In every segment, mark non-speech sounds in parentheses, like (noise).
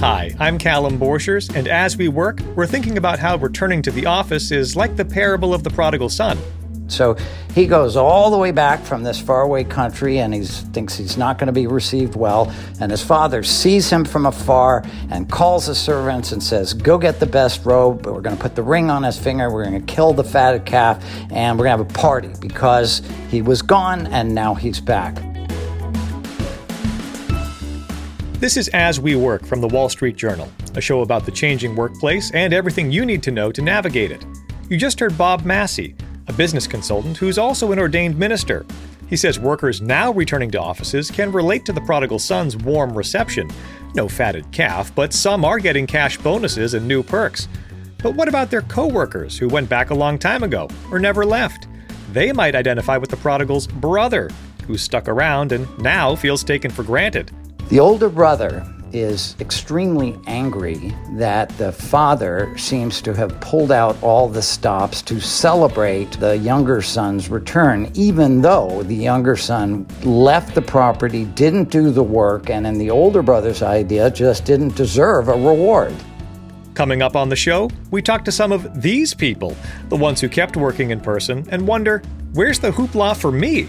Hi, I'm Callum Borchers, and as we work, we're thinking about how returning to the office is like the parable of the prodigal son. So he goes all the way back from this faraway country and he thinks he's not going to be received well. And his father sees him from afar and calls the servants and says, Go get the best robe. We're going to put the ring on his finger. We're going to kill the fatted calf and we're going to have a party because he was gone and now he's back. This is As We Work from the Wall Street Journal, a show about the changing workplace and everything you need to know to navigate it. You just heard Bob Massey a business consultant who's also an ordained minister. He says workers now returning to offices can relate to the prodigal son's warm reception. No fatted calf, but some are getting cash bonuses and new perks. But what about their coworkers who went back a long time ago or never left? They might identify with the prodigal's brother, who stuck around and now feels taken for granted. The older brother is extremely angry that the father seems to have pulled out all the stops to celebrate the younger son's return, even though the younger son left the property, didn't do the work, and in the older brother's idea, just didn't deserve a reward. Coming up on the show, we talk to some of these people, the ones who kept working in person, and wonder where's the hoopla for me?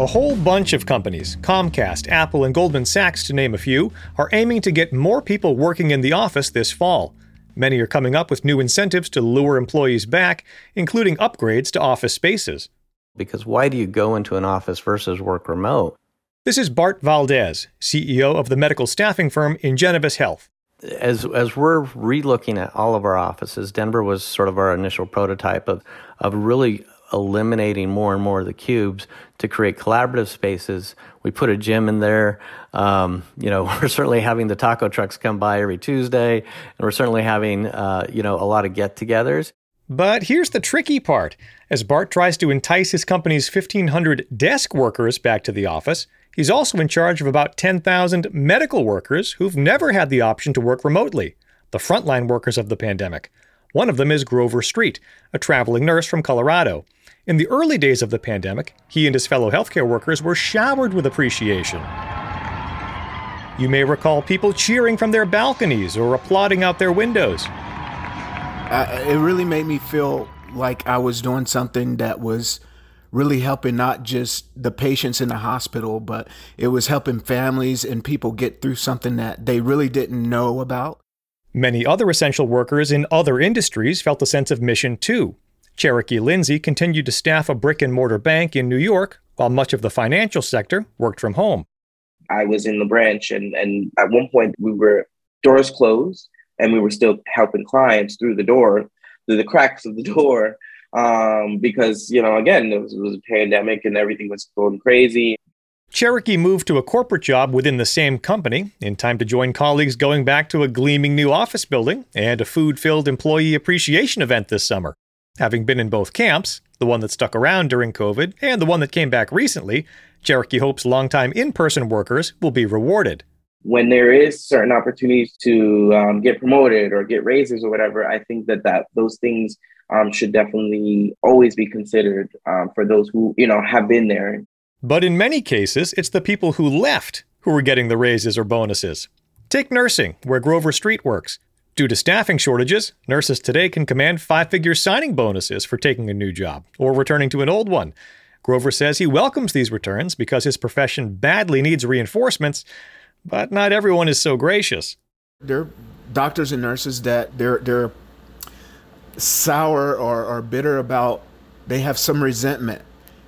A whole bunch of companies, Comcast, Apple, and Goldman Sachs to name a few, are aiming to get more people working in the office this fall. Many are coming up with new incentives to lure employees back, including upgrades to office spaces. Because why do you go into an office versus work remote? This is Bart Valdez, CEO of the medical staffing firm Ingenovis Health. As, as we're relooking at all of our offices, Denver was sort of our initial prototype of, of really eliminating more and more of the cubes to create collaborative spaces. We put a gym in there. Um, you know, (laughs) we're certainly having the taco trucks come by every Tuesday, and we're certainly having, uh, you know, a lot of get-togethers. But here's the tricky part. As Bart tries to entice his company's 1,500 desk workers back to the office, he's also in charge of about 10,000 medical workers who've never had the option to work remotely, the frontline workers of the pandemic. One of them is Grover Street, a traveling nurse from Colorado. In the early days of the pandemic, he and his fellow healthcare workers were showered with appreciation. You may recall people cheering from their balconies or applauding out their windows. It really made me feel like I was doing something that was really helping not just the patients in the hospital, but it was helping families and people get through something that they really didn't know about. Many other essential workers in other industries felt a sense of mission too. Cherokee Lindsay continued to staff a brick and mortar bank in New York, while much of the financial sector worked from home. I was in the branch, and, and at one point we were doors closed, and we were still helping clients through the door, through the cracks of the (laughs) door, um, because you know, again, it was, it was a pandemic and everything was going crazy. Cherokee moved to a corporate job within the same company in time to join colleagues going back to a gleaming new office building and a food filled employee appreciation event this summer. Having been in both camps, the one that stuck around during COVID and the one that came back recently, Cherokee hopes longtime in person workers will be rewarded. When there is certain opportunities to um, get promoted or get raises or whatever, I think that, that those things um, should definitely always be considered um, for those who you know have been there. But in many cases, it's the people who left who are getting the raises or bonuses. Take nursing, where Grover Street works. Due to staffing shortages, nurses today can command five figure signing bonuses for taking a new job or returning to an old one. Grover says he welcomes these returns because his profession badly needs reinforcements, but not everyone is so gracious. There are doctors and nurses that they're they're sour or, or bitter about they have some resentment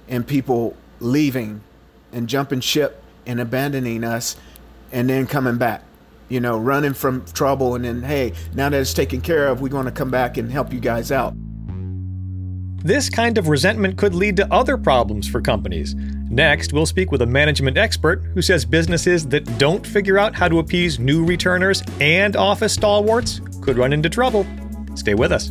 in people leaving and jumping ship and abandoning us and then coming back you know, running from trouble and then, hey, now that it's taken care of, we're going to come back and help you guys out. This kind of resentment could lead to other problems for companies. Next, we'll speak with a management expert who says businesses that don't figure out how to appease new returners and office stalwarts could run into trouble. Stay with us.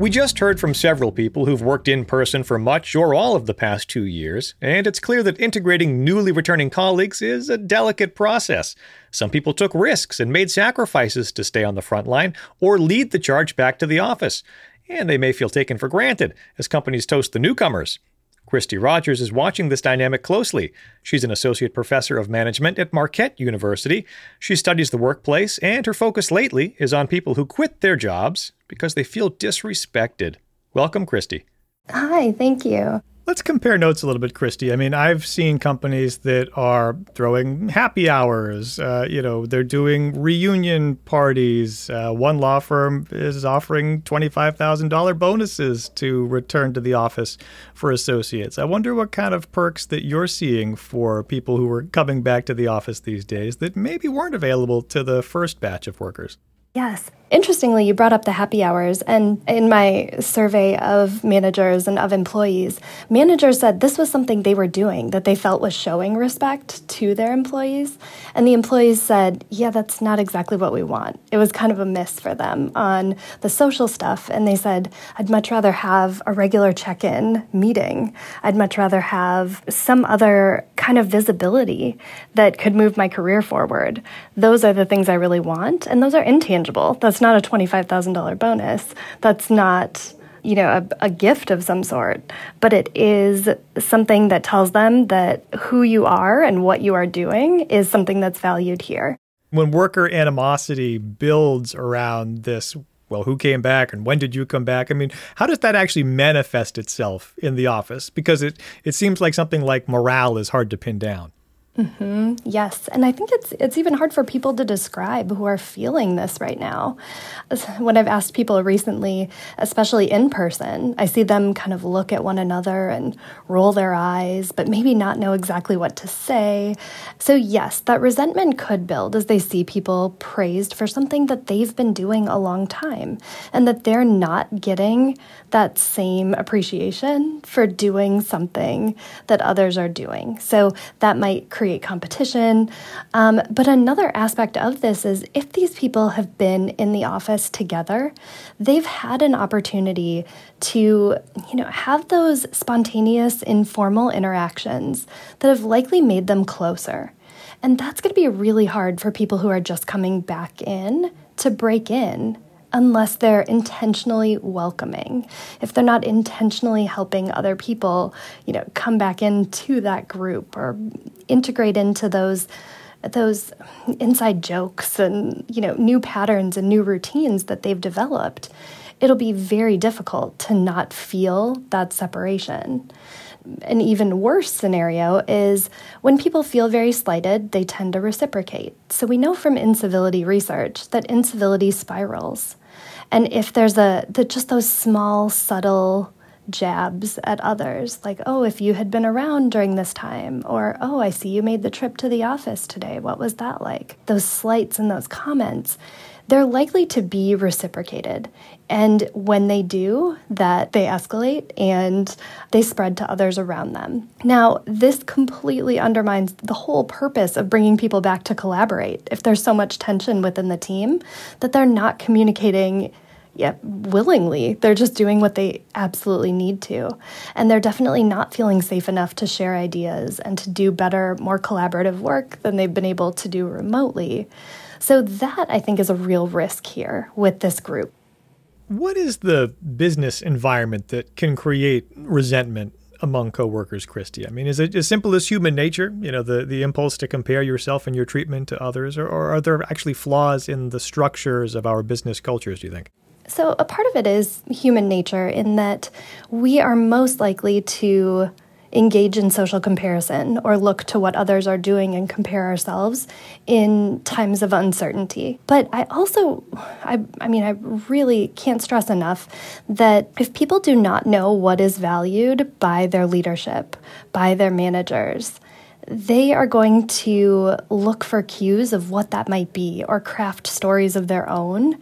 We just heard from several people who've worked in person for much or all of the past two years, and it's clear that integrating newly returning colleagues is a delicate process. Some people took risks and made sacrifices to stay on the front line or lead the charge back to the office, and they may feel taken for granted as companies toast the newcomers. Kristie Rogers is watching this dynamic closely. She's an associate professor of management at Marquette University. She studies the workplace, and her focus lately is on people who quit their jobs because they feel disrespected. Welcome, Kristie. Hi, thank you. Let's compare notes a little bit, Kristie. I mean, I've seen companies that are throwing happy hours. Uh, you know, they're doing reunion parties. Uh, one law firm is offering twenty-five thousand dollar bonuses to return to the office for associates. I wonder what kind of perks that you're seeing for people who are coming back to the office these days that maybe weren't available to the first batch of workers. Yes. Interestingly, you brought up the happy hours, and in my survey of managers and of employees, managers said this was something they were doing that they felt was showing respect to their employees. And the employees said, yeah, that's not exactly what we want. It was kind of a miss for them on the social stuff. And they said, I'd much rather have a regular check in meeting. I'd much rather have some other kind of visibility that could move my career forward. Those are the things I really want, and those are intangible. That's that's not a $25,000 bonus. That's not you know a, a, gift of some sort. But it is something that tells them that who you are and what you are doing is something that's valued here. When worker animosity builds around this well who came back and when did you come back? I mean how does that actually manifest itself in the office? Because it it seems like something like morale is hard to pin down Mm-hmm. Yes, and I think it's it's even hard for people to describe who are feeling this right now. When I've asked people recently, especially in person, I see them kind of look at one another and roll their eyes, but maybe not know exactly what to say. So yes, that resentment could build as they see people praised for something that they've been doing a long time, and that they're not getting that same appreciation for doing something that others are doing. So that might create competition. Um, but another aspect of this is if these people have been in the office together, they've had an opportunity to, you know, have those spontaneous, informal interactions that have likely made them closer. And that's going to be really hard for people who are just coming back in to break in unless they're intentionally welcoming. If they're not intentionally helping other people, you know, come back into that group or integrate into those those inside jokes and you know new patterns and new routines that they've developed it'll be very difficult to not feel that separation an even worse scenario is when people feel very slighted, they tend to reciprocate. So we know from incivility research that incivility spirals. And if there's a the, just those small subtle jabs at others, like, oh, if you had been around during this time, or oh, I see you made the trip to the office today. What was that like? Those slights and those comments, they're likely to be reciprocated. And when they do, that they escalate and they spread to others around them. Now, this completely undermines the whole purpose of bringing people back to collaborate. If there's so much tension within the team that they're not communicating yeah, willingly. They're just doing what they absolutely need to. And they're definitely not feeling safe enough to share ideas and to do better, more collaborative work than they've been able to do remotely. So, that I think is a real risk here with this group. What is the business environment that can create resentment among coworkers, Kristie? I mean, is it as simple as human nature? You know, the, the impulse to compare yourself and your treatment to others, or, or are there actually flaws in the structures of our business cultures, do you think? So, a part of it is human nature in that we are most likely to engage in social comparison or look to what others are doing and compare ourselves in times of uncertainty. But I also, I, I mean, I really can't stress enough that if people do not know what is valued by their leadership, by their managers, they are going to look for cues of what that might be or craft stories of their own.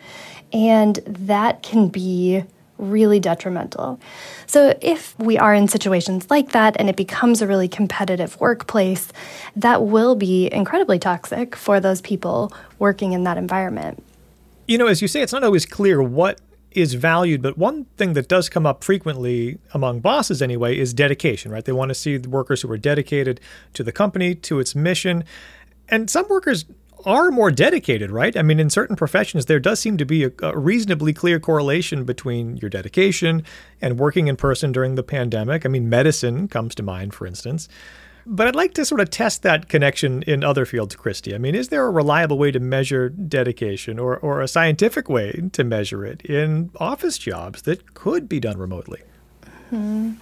And that can be really detrimental. So, if we are in situations like that and it becomes a really competitive workplace, that will be incredibly toxic for those people working in that environment. You know, as you say, it's not always clear what is valued, but one thing that does come up frequently among bosses anyway is dedication, right? They want to see the workers who are dedicated to the company, to its mission. And some workers are more dedicated, right? I mean, in certain professions, there does seem to be a, a, reasonably clear correlation between your dedication and working in person during the pandemic. I mean, medicine comes to mind, for instance. But I'd like to sort of test that connection in other fields, Kristie. I mean, is there a reliable way to measure dedication or, or a scientific way to measure it in office jobs that could be done remotely? Hmm.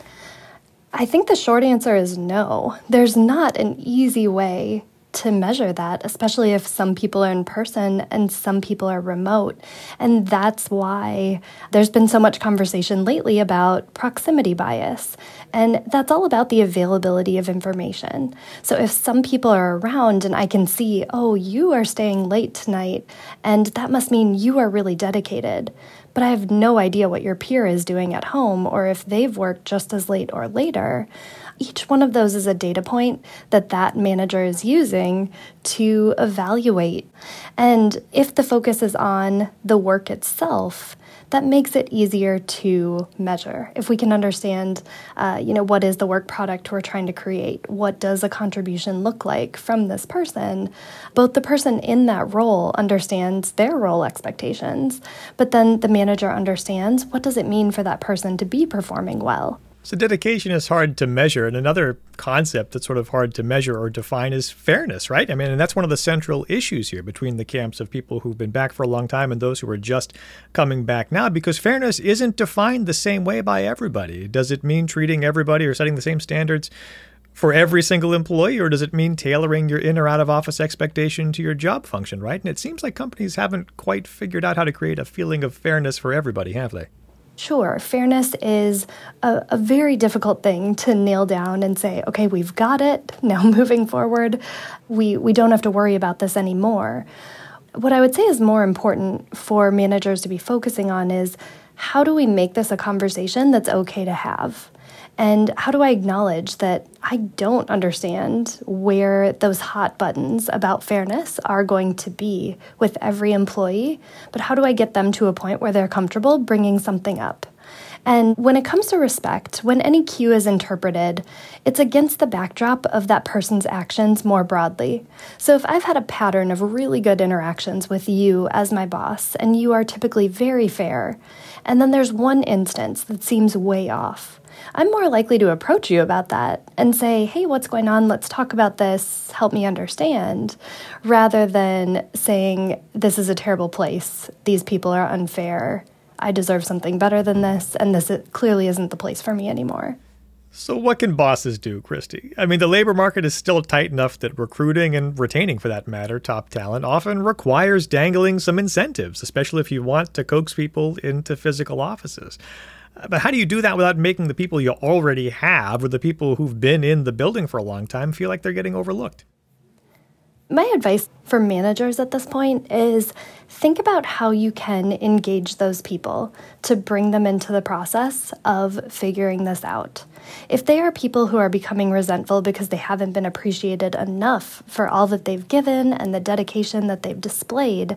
I think the short answer is no. There's not an easy way to measure that, especially if some people are in person and some people are remote. And that's why there's been so much conversation lately about proximity bias. And that's all about the availability of information. So if some people are around and I can see, oh, you are staying late tonight, and that must mean you are really dedicated but I have no idea what your peer is doing at home or if they've worked just as late or later. Each one of those is a data point that that manager is using to evaluate. And if the focus is on the work itself, that makes it easier to measure. If we can understand, uh, you know, what is the work product we're trying to create? What does a contribution look like from this person? Both the person in that role understands their role expectations, but then the manager understands what does it mean for that person to be performing well. So dedication is hard to measure, and another concept that's sort of hard to measure or define is fairness, right? I mean, and that's one of the central issues here between the camps of people who've been back for a long time and those who are just coming back now, because fairness isn't defined the same way by everybody. Does it mean treating everybody or setting the same standards for every single employee, or does it mean tailoring your in or out of office expectation to your job function, right? And it seems like companies haven't quite figured out how to create a feeling of fairness for everybody, have they? Sure, fairness is a, a, very difficult thing to nail down and say, okay, we've got it. (laughs) Now moving forward, we, we don't have to worry about this anymore. What I would say is more important for managers to be focusing on is how do we make this a conversation that's okay to have? And how do I acknowledge that I don't understand where those hot buttons about fairness are going to be with every employee, but how do I get them to a point where they're comfortable bringing something up? And when it comes to respect, when any cue is interpreted, it's against the backdrop of that person's actions more broadly. So if I've had a pattern of really good interactions with you as my boss, and you are typically very fair, and then there's one instance that seems way off, I'm more likely to approach you about that and say, hey, what's going on? Let's talk about this. Help me understand. Rather than saying, this is a terrible place. These people are unfair. I deserve something better than this. And this clearly isn't the place for me anymore. So, what can bosses do, Kristie? I mean, the labor market is still tight enough that recruiting and retaining, for that matter, top talent often requires dangling some incentives, especially if you want to coax people into physical offices. Uh, but how do you do that without making the people you already have or the people who've been in the building for a long time feel like they're getting overlooked? My advice for managers at this point is think about how you can engage those people to bring them into the process of figuring this out. If they are people who are becoming resentful because they haven't been appreciated enough for all that they've given and the dedication that they've displayed,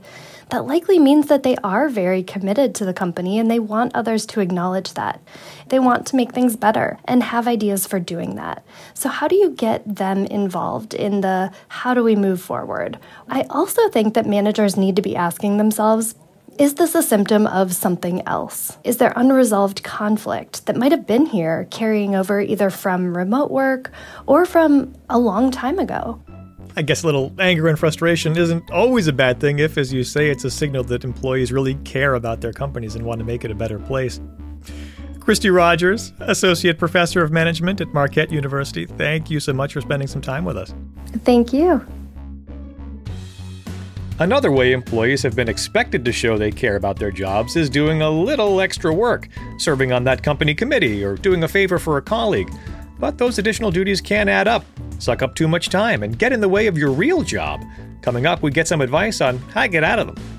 that likely means that they are very committed to the company and they want others to acknowledge that. They want to make things better and have ideas for doing that. So, how do you get them involved in the how do we move forward? I also think that managers need to be asking themselves is this a symptom of something else? Is there unresolved conflict that might have been here carrying over either from remote work or from a long time ago? I guess a little anger and frustration isn't always a bad thing if, as you say, it's a signal that employees really care about their companies and want to make it a better place. Kristie Rogers, Associate Professor of Management at Marquette University, thank you so much for spending some time with us. Thank you. Another way employees have been expected to show they care about their jobs is doing a little extra work, serving on that company committee, or doing a favor for a colleague. But those additional duties can add up, suck up too much time, and get in the way of your real job. Coming up, we get some advice on how to get out of them.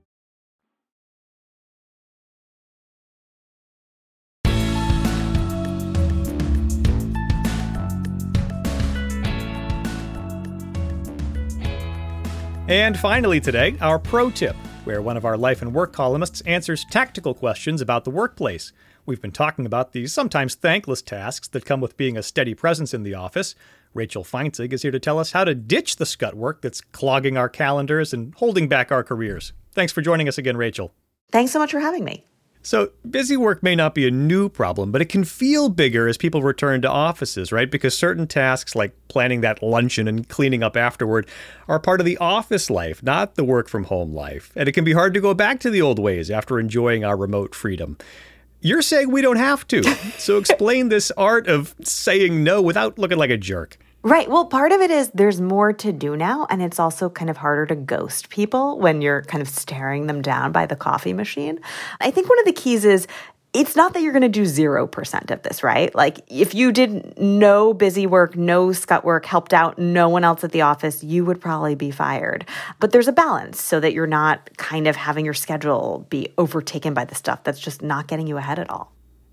And finally, today, our pro tip, where one of our life and work columnists answers tactical questions about the workplace. We've been talking about the sometimes thankless tasks that come with being a steady presence in the office. Rachel Feintzeig is here to tell us how to ditch the scut work that's clogging our calendars and holding back our careers. Thanks for joining us again, Rachel. Thanks so much for having me. So, busy work may not be a new problem, but it can feel bigger as people return to offices, right? Because certain tasks like planning that luncheon and cleaning up afterward are part of the office life, not the work from home life. And it can be hard to go back to the old ways after enjoying our remote freedom. You're saying we don't have to. So, (laughs) explain this art of saying no without looking like a jerk. Right. Well, part of it is there's more to do now, and it's also kind of harder to ghost people when you're kind of staring them down by the coffee machine. I think one of the keys is it's not that you're going to do 0% of this, right? Like if you did no busy work, no scut work, helped out no one else at the office, you would probably be fired. But there's a balance so that you're not kind of having your schedule be overtaken by the stuff that's just not getting you ahead at all.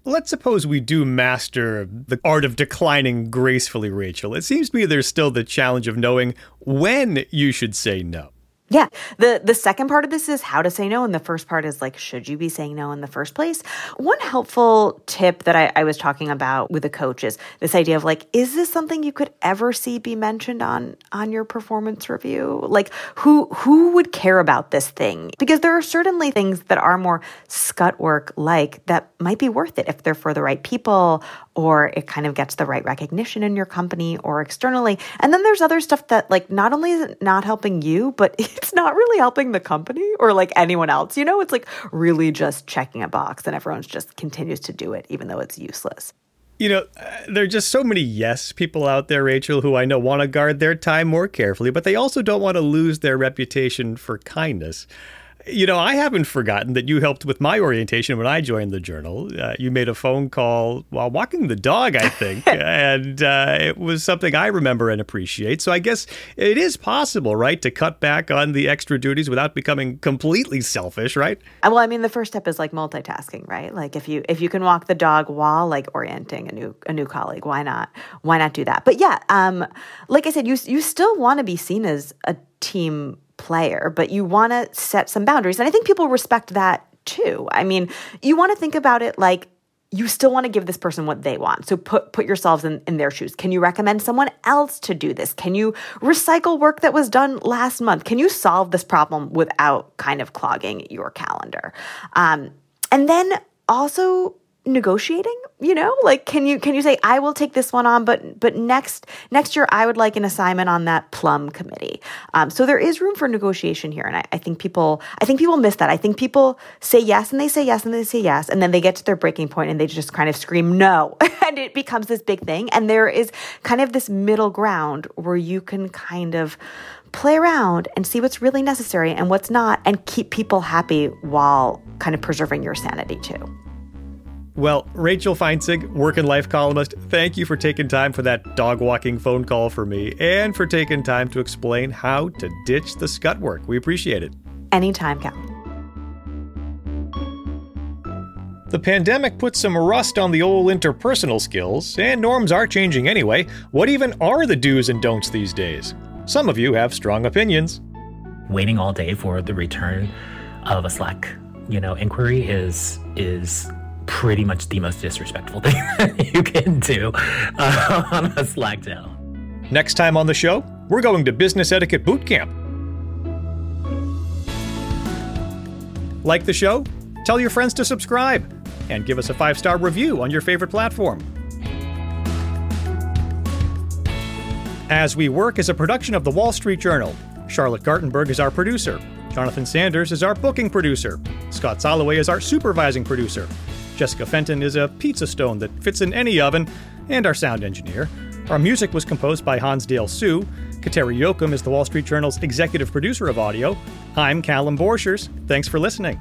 Let's suppose we do master the art of declining gracefully, Rachel. It seems to me there's still the challenge of knowing when you should say no. Yeah. The the second part of this is how to say no. And the first part is like, should you be saying no in the first place? One helpful tip that I, I was talking about with a coach is this idea of like, is this something you could ever see be mentioned on on your performance review? Like who who would care about this thing? Because there are certainly things that are more scut work like that might be worth it if they're for the right people or it kind of gets the right recognition in your company or externally. And then there's other stuff that like not only is it not helping you, but (laughs) it's not really helping the company or like anyone else. You know, it's like really just checking a box and everyone's just continues to do it even though it's useless. You know, uh, there are just so many yes people out there, Rachel, who I know want to guard their time more carefully, but they also don't want to lose their reputation for kindness. You know, I haven't forgotten that you helped with my orientation when I joined the journal. Uh, you made a phone call while walking the dog, I think, (laughs) and uh, it was something I remember and appreciate. So I guess it is possible, right, to cut back on the extra duties without becoming completely selfish, right? Uh, well, I mean, the first step is like multitasking, right? Like if you if you can walk the dog while like orienting a new a new colleague, why not? Why not do that? But yeah, um, like I said, you you still want to be seen as a team player, but you want to set some boundaries. And I think people respect that too. I mean, you want to think about it like you still want to give this person what they want. So put put yourselves in, in their shoes. Can you recommend someone else to do this? Can you recycle work that was done last month? Can you solve this problem without kind of clogging your calendar? Um, and then also negotiating you know? Like can you can you say i will take this one on but but next next year i would like an assignment on that plum committee. Um, so there is room for negotiation here and I, I think people i think people miss that. I think people say yes and they say yes and they say yes and then they get to their breaking point and they just kind of scream no (laughs) and it becomes this big thing. And there is kind of this middle ground where you can kind of play around and see what's really necessary and what's not and keep people happy while kind of preserving your sanity too well, Rachel Feintzeig, work and life columnist, thank you for taking time for that dog walking phone call for me and for taking time to explain how to ditch the scut work. We appreciate it. Anytime, Cal. The pandemic put some rust on the old interpersonal skills, and norms are changing anyway. What even are the do's and don'ts these days? Some of you have strong opinions. Waiting all day for the return of a Slack, you know, inquiry is is pretty much the most disrespectful (laughs) thing that you can do uh, on a Slack channel. Next time on the show, we're going to Business Etiquette Boot Camp. Like the show? Tell your friends to subscribe and give us a five star review on your favorite platform. As We Work is a production of the Wall Street Journal. Charlotte Gartenberg is our producer. Jonathan Sanders is our booking producer. Scott Saloway is our supervising producer. Jessica Fenton is a pizza stone that fits in any oven, and our sound engineer. Our music was composed by Hansdale Hsu. Kateri Jochum is the Wall Street Journal's executive producer of audio. I'm Callum Borchers. Thanks for listening.